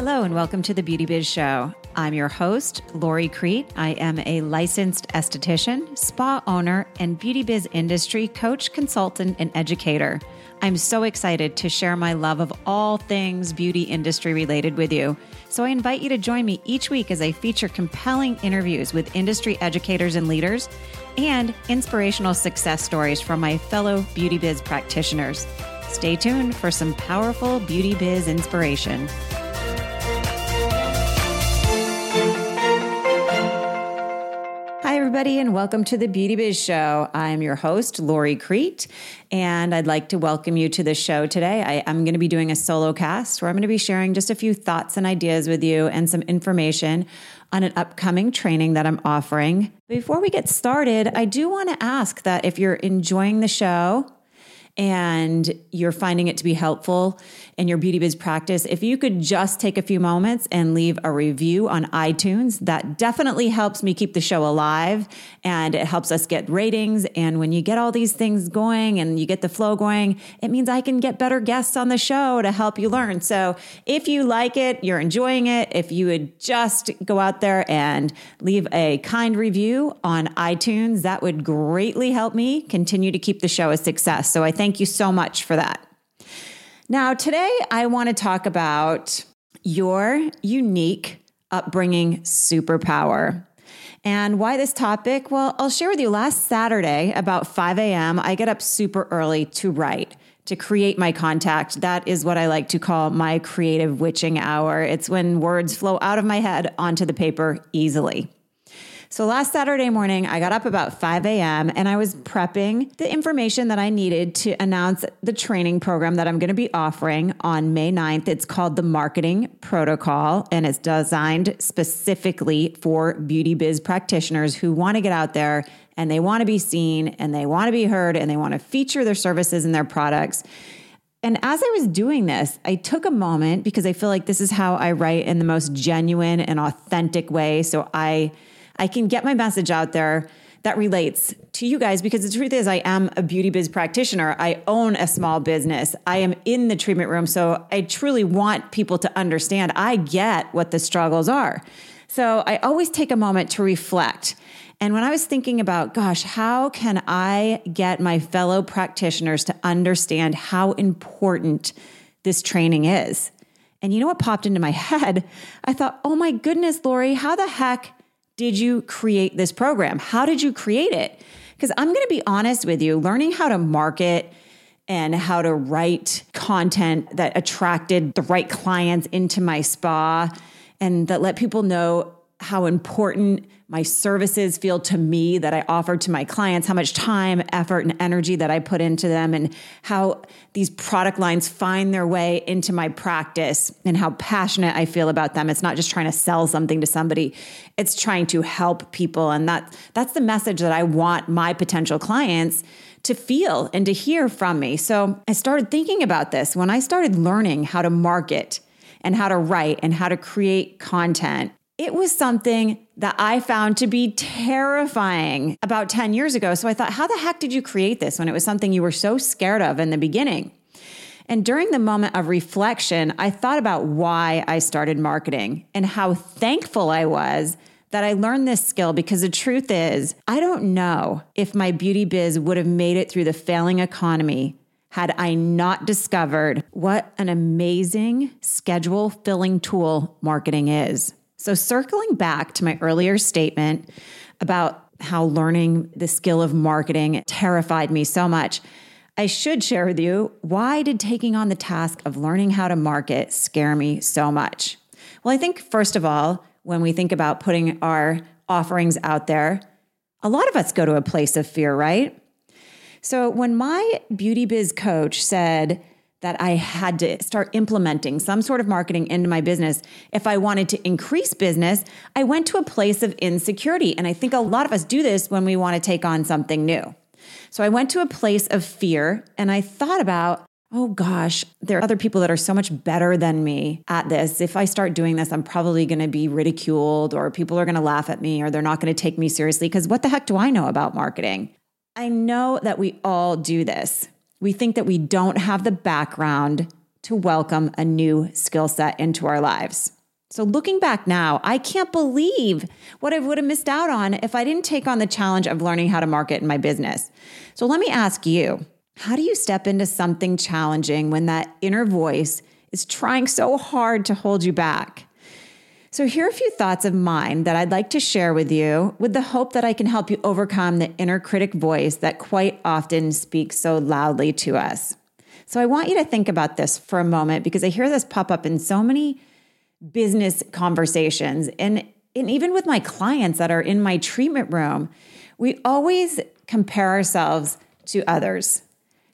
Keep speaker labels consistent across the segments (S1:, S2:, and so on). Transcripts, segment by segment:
S1: Hello, and welcome to the Beauty Biz Show. I'm your host, Lori Crete. I am a licensed esthetician, spa owner, and beauty biz industry coach, consultant, and educator. I'm so excited to share my love of all things beauty industry related with you. So I invite you to join me each week as I feature compelling interviews with industry educators and leaders and inspirational success stories from my fellow beauty biz practitioners. Stay tuned for some powerful beauty biz inspiration. Everybody, and welcome to the Beauty Biz Show. I'm your host, Lori Crete, and I'd like to welcome you to the show today. I, am going to be doing a solo cast where I'm going to be sharing just a few thoughts and ideas with you and some information on an upcoming training that I'm offering. Before we get started, I do want to ask that if you're enjoying the show, and you're finding it to be helpful in your beauty biz practice, if you could just take a few moments and leave a review on iTunes, that definitely helps me keep the show alive and it helps us get ratings. And when you get all these things going and you get the flow going, it means I can get better guests on the show to help you learn. So if you like it, you're enjoying it, if you would just go out there and leave a kind review on iTunes, that would greatly help me continue to keep the show a success. So I thank you so much for that. Now, today I want to talk about your unique upbringing superpower. And why this topic? Well, I'll share with you last Saturday about 5 a.m. I get up super early to write, to create my contact. That is what I like to call my creative witching hour. It's when words flow out of my head onto the paper easily. So last Saturday morning, I got up about 5 a.m. and I was prepping the information that I needed to announce the training program that I'm going to be offering on May 9th. It's called the Marketing Protocol and it's designed specifically for beauty biz practitioners who want to get out there and they want to be seen and they want to be heard and they want to feature their services and their products. And as I was doing this, I took a moment because I feel like this is how I write in the most genuine and authentic way. So I I can get my message out there that relates to you guys because the truth is I am a beauty biz practitioner. I own a small business. I am in the treatment room. So I truly want people to understand I get what the struggles are. So I always take a moment to reflect. And when I was thinking about, gosh, how can I get my fellow practitioners to understand how important this training is? And you know what popped into my head? I thought, oh my goodness, Lori, how the heck did you create this program? How did you create it? Because I'm going to be honest with you, learning how to market and how to write content that attracted the right clients into my spa and that let people know how important my services feel to me that I offer to my clients, how much time, effort, and energy that I put into them, and how these product lines find their way into my practice, and how passionate I feel about them. It's not just trying to sell something to somebody, it's trying to help people. And that, that's the message that I want my potential clients to feel and to hear from me. So I started thinking about this when I started learning how to market and how to write and how to create content it was something that I found to be terrifying about 10 years ago. So I thought, how the heck did you create this when it was something you were so scared of in the beginning? And during the moment of reflection, I thought about why I started marketing and how thankful I was that I learned this skill because the truth is, I don't know if my beauty biz would have made it through the failing economy had I not discovered what an amazing schedule filling tool marketing is. So, circling back to my earlier statement about how learning the skill of marketing terrified me so much, I should share with you why did taking on the task of learning how to market scare me so much? Well, I think, first of all, when we think about putting our offerings out there, a lot of us go to a place of fear, right? So, when my beauty biz coach said, that I had to start implementing some sort of marketing into my business. If I wanted to increase business, I went to a place of insecurity. And I think a lot of us do this when we want to take on something new. So I went to a place of fear and I thought about, oh gosh, there are other people that are so much better than me at this. If I start doing this, I'm probably going to be ridiculed or people are going to laugh at me or they're not going to take me seriously because what the heck do I know about marketing? I know that we all do this we think that we don't have the background to welcome a new skill set into our lives. So, looking back now, I can't believe what I would have missed out on if I didn't take on the challenge of learning how to market in my business. So, let me ask you how do you step into something challenging when that inner voice is trying so hard to hold you back? So, here are a few thoughts of mine that I'd like to share with you with the hope that I can help you overcome the inner critic voice that quite often speaks so loudly to us. So, I want you to think about this for a moment because I hear this pop up in so many business conversations and, and even with my clients that are in my treatment room. We always compare ourselves to others.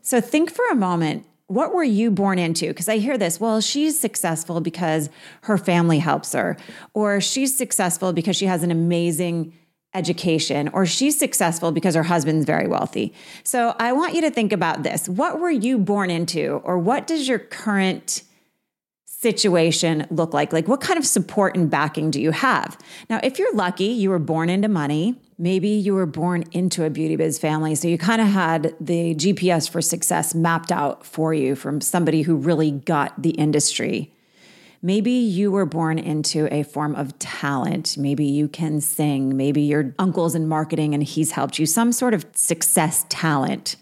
S1: So, think for a moment what were you born into? Because I hear this, well, she's successful because her family helps her, or she's successful because she has an amazing education, or she's successful because her husband's very wealthy. So I want you to think about this. What were you born into, or what does your current situation look like? Like, what kind of support and backing do you have? Now, if you're lucky, you were born into money. Maybe you were born into a beauty biz family. So you kind of had the GPS for success mapped out for you from somebody who really got the industry. Maybe you were born into a form of talent. Maybe you can sing. Maybe your uncle's in marketing and he's helped you, some sort of success talent.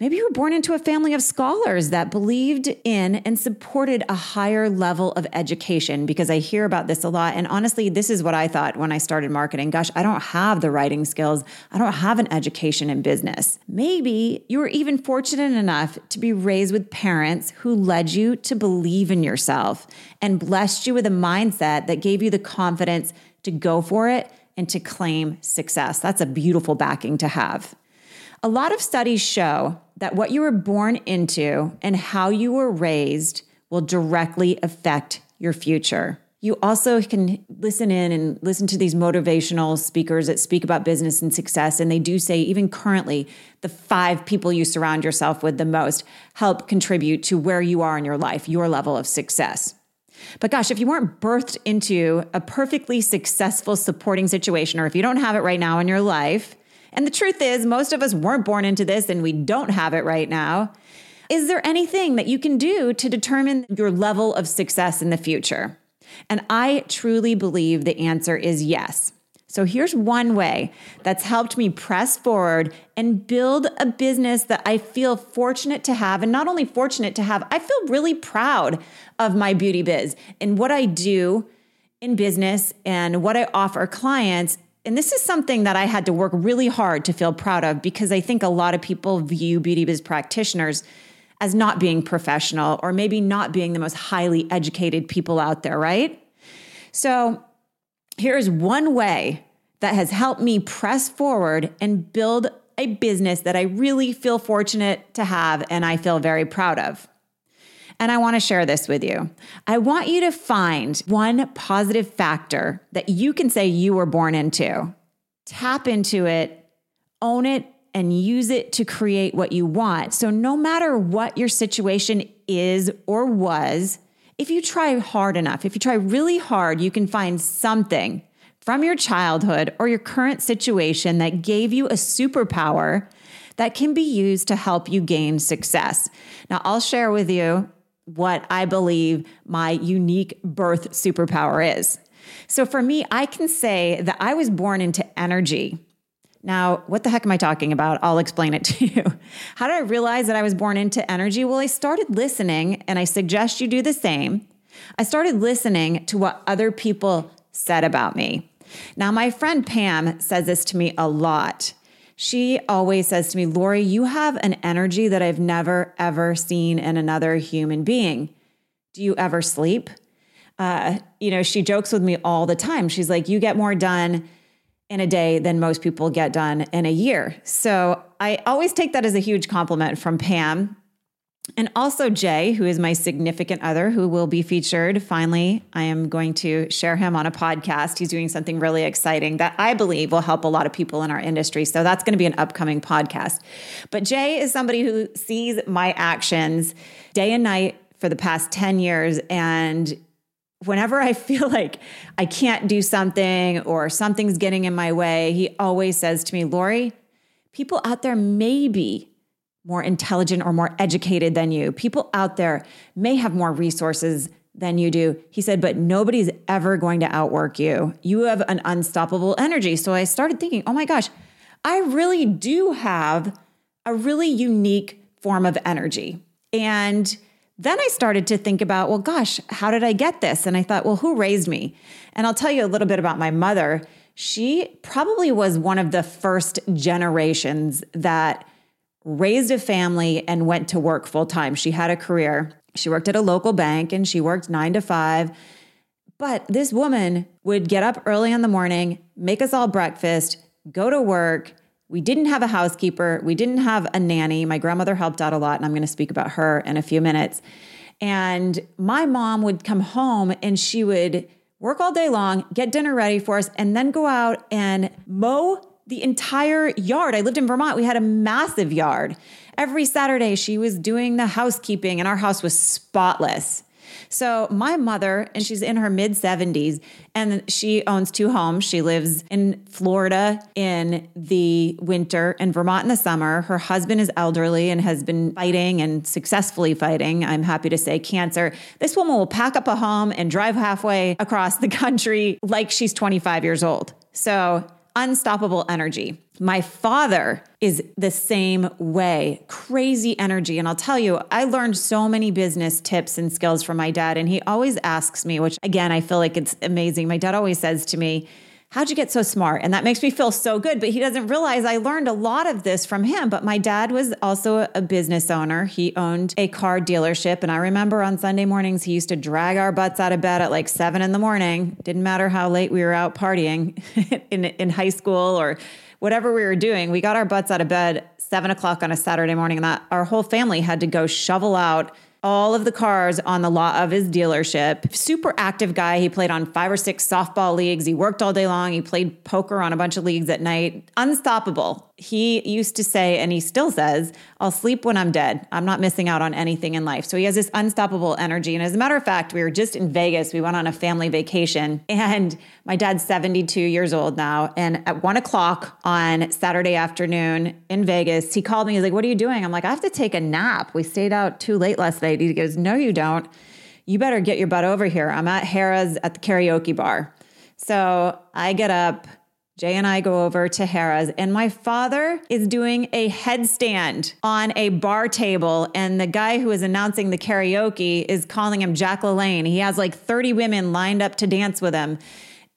S1: Maybe you were born into a family of scholars that believed in and supported a higher level of education because I hear about this a lot. And honestly, this is what I thought when I started marketing. Gosh, I don't have the writing skills, I don't have an education in business. Maybe you were even fortunate enough to be raised with parents who led you to believe in yourself and blessed you with a mindset that gave you the confidence to go for it and to claim success. That's a beautiful backing to have. A lot of studies show that what you were born into and how you were raised will directly affect your future. You also can listen in and listen to these motivational speakers that speak about business and success. And they do say, even currently, the five people you surround yourself with the most help contribute to where you are in your life, your level of success. But gosh, if you weren't birthed into a perfectly successful supporting situation, or if you don't have it right now in your life, and the truth is, most of us weren't born into this and we don't have it right now. Is there anything that you can do to determine your level of success in the future? And I truly believe the answer is yes. So here's one way that's helped me press forward and build a business that I feel fortunate to have. And not only fortunate to have, I feel really proud of my beauty biz and what I do in business and what I offer clients and this is something that I had to work really hard to feel proud of because I think a lot of people view beauty biz practitioners as not being professional or maybe not being the most highly educated people out there, right? So here's one way that has helped me press forward and build a business that I really feel fortunate to have and I feel very proud of. And I want to share this with you. I want you to find one positive factor that you can say you were born into. Tap into it, own it, and use it to create what you want. So, no matter what your situation is or was, if you try hard enough, if you try really hard, you can find something from your childhood or your current situation that gave you a superpower that can be used to help you gain success. Now, I'll share with you what I believe my unique birth superpower is. So for me, I can say that I was born into energy. Now, what the heck am I talking about? I'll explain it to you. How did I realize that I was born into energy? Well, I started listening, and I suggest you do the same. I started listening to what other people said about me. Now, my friend Pam says this to me a lot. She always says to me, Lori, you have an energy that I've never, ever seen in another human being. Do you ever sleep? Uh, you know, she jokes with me all the time. She's like, You get more done in a day than most people get done in a year. So I always take that as a huge compliment from Pam. And also Jay, who is my significant other, who will be featured. Finally, I am going to share him on a podcast. He's doing something really exciting that I believe will help a lot of people in our industry. So that's going to be an upcoming podcast. But Jay is somebody who sees my actions day and night for the past 10 years. And whenever I feel like I can't do something or something's getting in my way, he always says to me, Lori, people out there maybe more intelligent or more educated than you. People out there may have more resources than you do. He said, but nobody's ever going to outwork you. You have an unstoppable energy. So I started thinking, oh my gosh, I really do have a really unique form of energy. And then I started to think about, well, gosh, how did I get this? And I thought, well, who raised me? And I'll tell you a little bit about my mother. She probably was one of the first generations that raised a family and went to work full time. She had a career. She worked at a local bank and she worked nine to five. But this woman would get up early in the morning, make us all breakfast, go to work. We didn't have a housekeeper. We didn't have a nanny. My grandmother helped out a lot, and I'm going to speak about her in a few minutes. And my mom would come home and she would work all day long, get dinner ready for us, and then go out and mow the entire yard. I lived in Vermont. We had a massive yard. Every Saturday, she was doing the housekeeping, and our house was spotless. So, my mother, and she's in her mid 70s, and she owns two homes. She lives in Florida in the winter and Vermont in the summer. Her husband is elderly and has been fighting and successfully fighting, I'm happy to say, cancer. This woman will pack up a home and drive halfway across the country like she's 25 years old. So, unstoppable energy. My father is the same way, crazy energy. And I'll tell you, I learned so many business tips and skills from my dad. And he always asks me, which again, I feel like it's amazing. My dad always says to me, How'd you get so smart? And that makes me feel so good. But he doesn't realize I learned a lot of this from him. But my dad was also a business owner. He owned a car dealership. And I remember on Sunday mornings, he used to drag our butts out of bed at like seven in the morning. Didn't matter how late we were out partying in, in high school or whatever we were doing. We got our butts out of bed seven o'clock on a Saturday morning. And that our whole family had to go shovel out all of the cars on the lot of his dealership. Super active guy. He played on five or six softball leagues. He worked all day long. He played poker on a bunch of leagues at night. Unstoppable. He used to say, and he still says, I'll sleep when I'm dead. I'm not missing out on anything in life. So he has this unstoppable energy. And as a matter of fact, we were just in Vegas. We went on a family vacation, and my dad's 72 years old now. And at one o'clock on Saturday afternoon in Vegas, he called me. He's like, What are you doing? I'm like, I have to take a nap. We stayed out too late last night. He goes, No, you don't. You better get your butt over here. I'm at Harrah's at the karaoke bar. So I get up Jay and I go over to Harrah's, and my father is doing a headstand on a bar table. And the guy who is announcing the karaoke is calling him Jack LaLanne. He has like 30 women lined up to dance with him.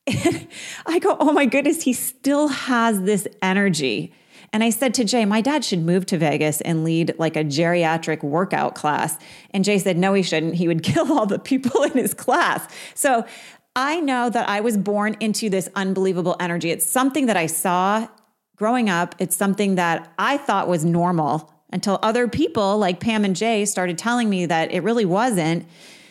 S1: And I go, oh my goodness, he still has this energy. And I said to Jay, my dad should move to Vegas and lead like a geriatric workout class. And Jay said, no, he shouldn't. He would kill all the people in his class. So I know that I was born into this unbelievable energy. It's something that I saw growing up. It's something that I thought was normal until other people like Pam and Jay started telling me that it really wasn't.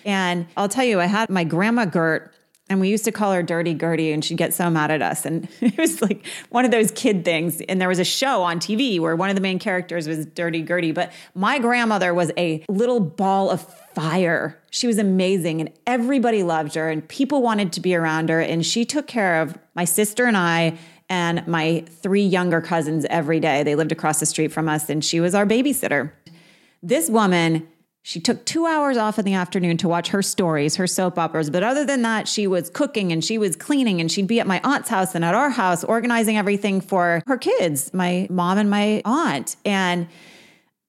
S1: And I'll tell you, I had my grandma Gert and we used to call her Dirty Gertie, and she'd get so mad at us. And it was like one of those kid things. And there was a show on TV where one of the main characters was Dirty Gertie. But my grandmother was a little ball of fire. She was amazing, and everybody loved her, and people wanted to be around her. And she took care of my sister and I and my three younger cousins every day. They lived across the street from us, and she was our babysitter. This woman she took two hours off in the afternoon to watch her stories, her soap operas. But other than that, she was cooking and she was cleaning and she'd be at my aunt's house and at our house organizing everything for her kids, my mom and my aunt. And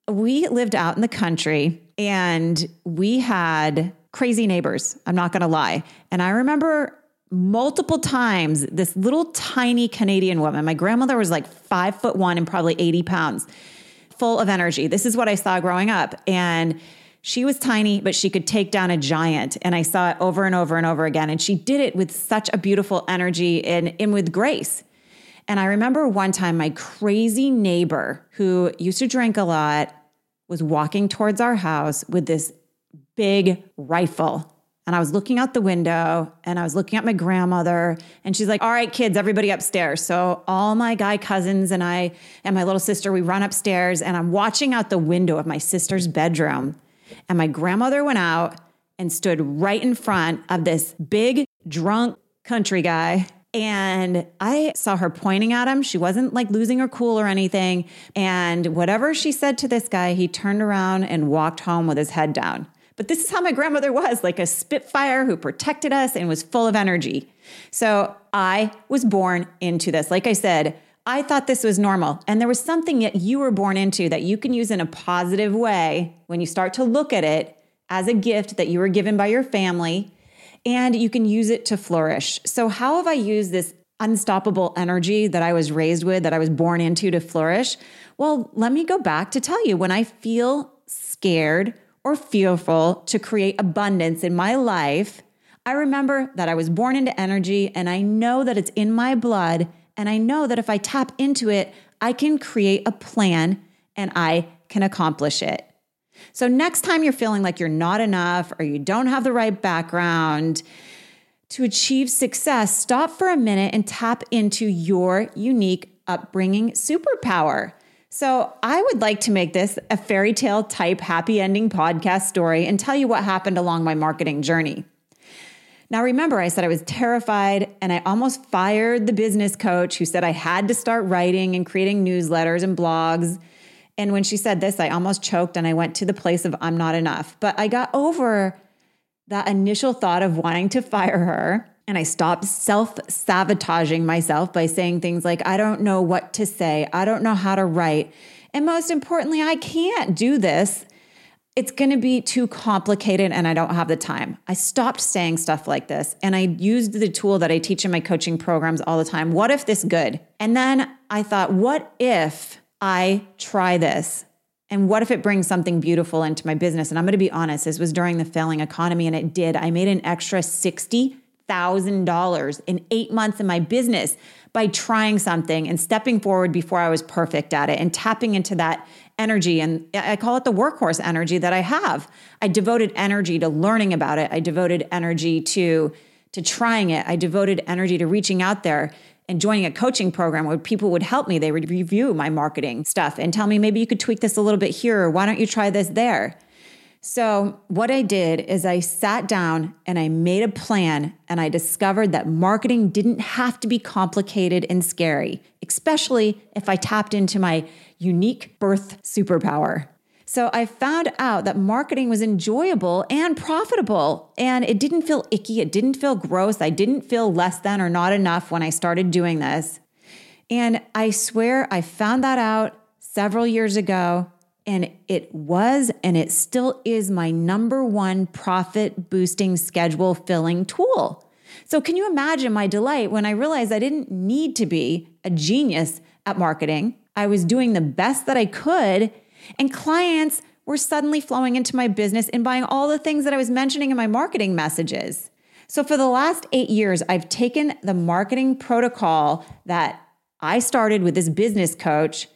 S1: we lived out in the country and we had crazy neighbors. I'm not going to lie. And I remember multiple times this little tiny Canadian woman, my grandmother was like five foot one and probably 80 pounds, full of energy. This is what I saw growing up. And she was tiny, but she could take down a giant. And I saw it over and over and over again. And she did it with such a beautiful energy and, and with grace. And I remember one time my crazy neighbor who used to drink a lot was walking towards our house with this big rifle. And I was looking out the window and I was looking at my grandmother. And she's like, All right, kids, everybody upstairs. So all my guy cousins and I and my little sister, we run upstairs and I'm watching out the window of my sister's bedroom. And my grandmother went out and stood right in front of this big drunk country guy And I saw her pointing at him. She wasn't like losing her cool or anything. And whatever she said to this guy, he turned around and walked home with his head down. But this is how my grandmother was like a spitfire who protected us and was full of energy. So I was born into this. Like I said, I thought this was normal. And there was something that you were born into that you can use in a positive way when you start to look at it as a gift that you were given by your family, and you can use it to flourish. So, how have I used this unstoppable energy that I was raised with, that I was born into to flourish? Well, let me go back to tell you when I feel scared or fearful to create abundance in my life, I remember that I was born into energy and I know that it's in my blood. And I know that if I tap into it, I can create a plan and I can accomplish it. So, next time you're feeling like you're not enough or you don't have the right background to achieve success, stop for a minute and tap into your unique upbringing superpower. So, I would like to make this a fairy tale type happy ending podcast story and tell you what happened along my marketing journey. Now, remember, I said I was terrified and I almost fired the business coach who said I had to start writing and creating newsletters and blogs. And when she said this, I almost choked and I went to the place of I'm not enough. But I got over that initial thought of wanting to fire her. And I stopped self sabotaging myself by saying things like, I don't know what to say. I don't know how to write. And most importantly, I can't do this. It's going to be too complicated and I don't have the time. I stopped saying stuff like this and I used the tool that I teach in my coaching programs all the time. What if this good? And then I thought, what if I try this? And what if it brings something beautiful into my business? And I'm going to be honest, this was during the failing economy and it did. I made an extra 60 $1,000 in eight months in my business by trying something and stepping forward before I was perfect at it and tapping into that energy. And I call it the workhorse energy that I have. I devoted energy to learning about it. I devoted energy to, to trying it. I devoted energy to reaching out there and joining a coaching program where people would help me. They would review my marketing stuff and tell me, maybe you could tweak this a little bit here, or why don't you try this there? So, what I did is I sat down and I made a plan and I discovered that marketing didn't have to be complicated and scary, especially if I tapped into my unique birth superpower. So, I found out that marketing was enjoyable and profitable, and it didn't feel icky, it didn't feel gross, I didn't feel less than or not enough when I started doing this. And I swear I found that out several years ago and it was and it still is my number one profit boosting schedule filling tool. So, can you imagine my delight when I realized I didn't need to be a genius at marketing? I was doing the best that I could, and clients were suddenly flowing into my business and buying all the things that I was mentioning in my marketing messages. So, for the last eight years, I've taken the marketing protocol that I started with this business coach,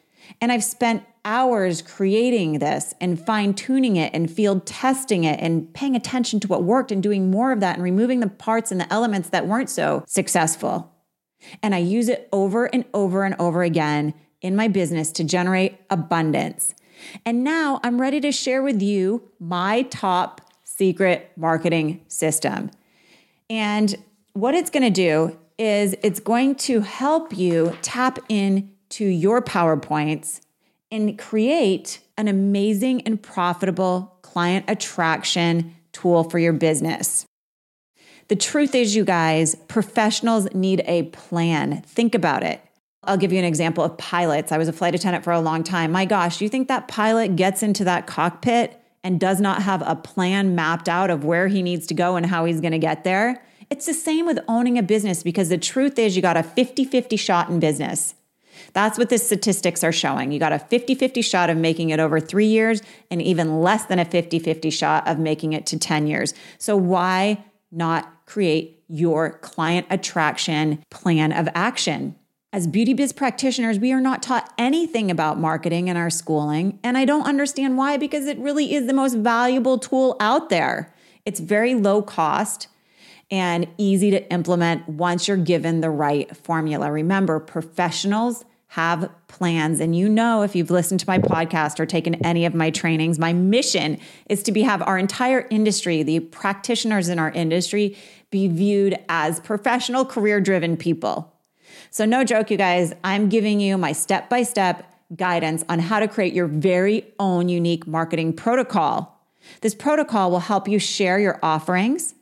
S1: and I've spent hours creating this and fine tuning it and field testing it and paying attention to what worked and doing more of that and removing the parts and the elements that weren't so successful. And I use it over and over and over again in my business to generate abundance. And now I'm ready to share with you my top secret marketing system. And what it's going to do is it's going to help you tap into your PowerPoints and create an amazing and profitable client attraction tool for your business. The truth is, you guys, professionals need a plan. Think about it. I'll give you an example of pilots. I was a flight attendant for a long time. My gosh, do you think that pilot gets into that cockpit and does not have a plan mapped out of where he needs to go and how he's going to get there? It's the same with owning a business because the truth is, you got a 50 50 shot in business. That's what the statistics are showing. You got a 50 50 shot of making it over three years and even less than a 50 50 shot of making it to 10 years. So, why not create your client attraction plan of action? As beauty biz practitioners, we are not taught anything about marketing in our schooling. And I don't understand why, because it really is the most valuable tool out there. It's very low cost and easy to implement once you're given the right formula. Remember, professionals have plans. And you know, if you've listened to my podcast or taken any of my trainings, my mission is to be have our entire industry, the practitioners in our industry, be viewed as professional, career driven people. So, no joke, you guys, I'm giving you my step by step guidance on how to create your very own unique marketing protocol. This protocol will help you share your offerings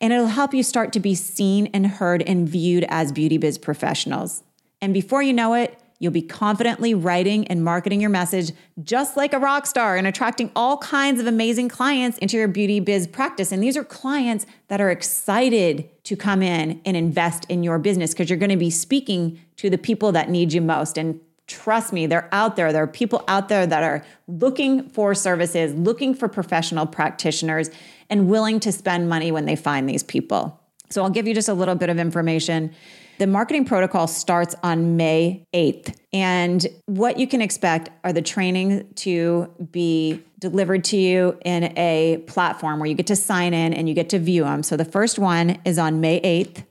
S1: and it'll help you start to be seen and heard and viewed as beauty biz professionals. And before you know it, you'll be confidently writing and marketing your message just like a rock star and attracting all kinds of amazing clients into your beauty biz practice. And these are clients that are excited to come in and invest in your business because you're going to be speaking to the people that need you most. And trust me, they're out there. There are people out there that are looking for services, looking for professional practitioners, and willing to spend money when they find these people. So I'll give you just a little bit of information. The marketing protocol starts on May 8th. And what you can expect are the training to be delivered to you in a platform where you get to sign in and you get to view them. So the first one is on May 8th.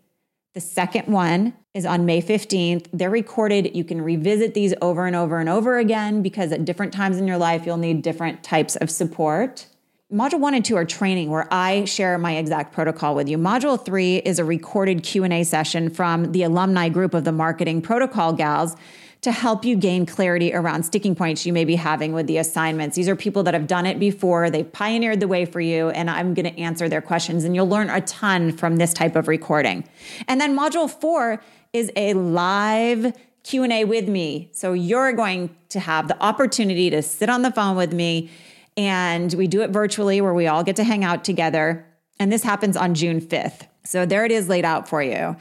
S1: The second one is on May 15th. They're recorded. You can revisit these over and over and over again because at different times in your life, you'll need different types of support. Module 1 and 2 are training where I share my exact protocol with you. Module 3 is a recorded Q&A session from the alumni group of the Marketing Protocol Gals to help you gain clarity around sticking points you may be having with the assignments. These are people that have done it before, they've pioneered the way for you, and I'm going to answer their questions. And you'll learn a ton from this type of recording. And then module four is a live Q&A with me. So you're going to have the opportunity to sit on the phone with me and we do it virtually where we all get to hang out together. And this happens on June 5th. So there it is laid out for you.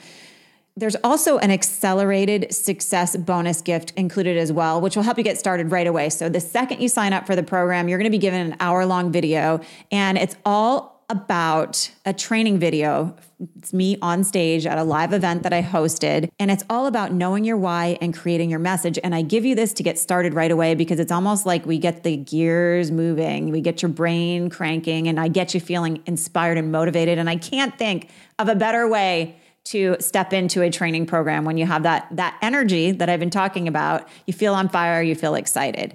S1: There's also an accelerated success bonus gift included as well, which will help you get started right away. So, the second you sign up for the program, you're going to be given an hour long video, and it's all about a training video. It's me on stage at a live event that I hosted, and it's all about knowing your why and creating your message. And I give you this to get started right away because it's almost like we get the gears moving, we get your brain cranking, and I get you feeling inspired and motivated. And I can't think of a better way to step into a training program when you have that that energy that I've been talking about. You feel on fire, you feel excited.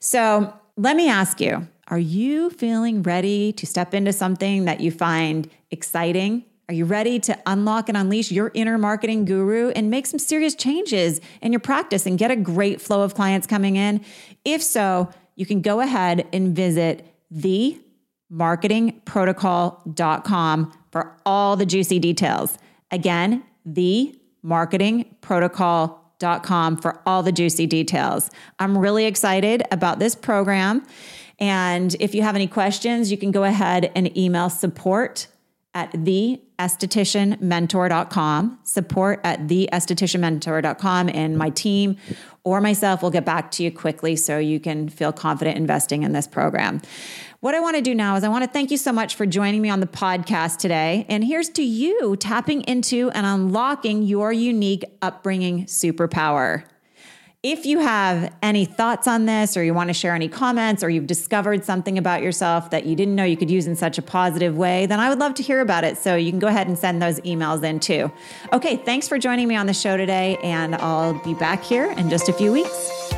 S1: So, let me ask you, are you feeling ready to step into something that you find exciting? Are you ready to unlock and unleash your inner marketing guru and make some serious changes in your practice and get a great flow of clients coming in? If so, you can go ahead and visit themarketingprotocol.com for all the juicy details. Again, themarketingprotocol.com for all the juicy details. I'm really excited about this program. And if you have any questions, you can go ahead and email support at theestheticianmentor.com, support at theestheticianmentor.com, and my team or myself will get back to you quickly so you can feel confident investing in this program. What I want to do now is I want to thank you so much for joining me on the podcast today. And here's to you tapping into and unlocking your unique upbringing superpower. If you have any thoughts on this, or you want to share any comments, or you've discovered something about yourself that you didn't know you could use in such a positive way, then I would love to hear about it. So you can go ahead and send those emails in too. Okay, thanks for joining me on the show today, and I'll be back here in just a few weeks.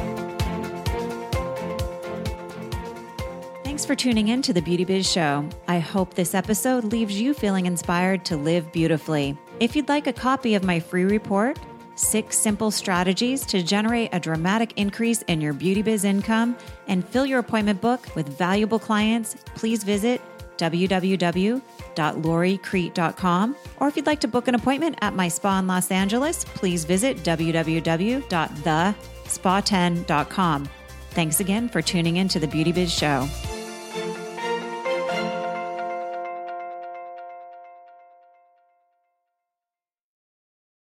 S1: Thanks for tuning in to the Beauty Biz Show. I hope this episode leaves you feeling inspired to live beautifully. If you'd like a copy of my free report, Six simple strategies to generate a dramatic increase in your beauty biz income and fill your appointment book with valuable clients. Please visit www.loricrete.com. Or if you'd like to book an appointment at my spa in Los Angeles, please visit www.thespa10.com. Thanks again for tuning in to the Beauty Biz Show.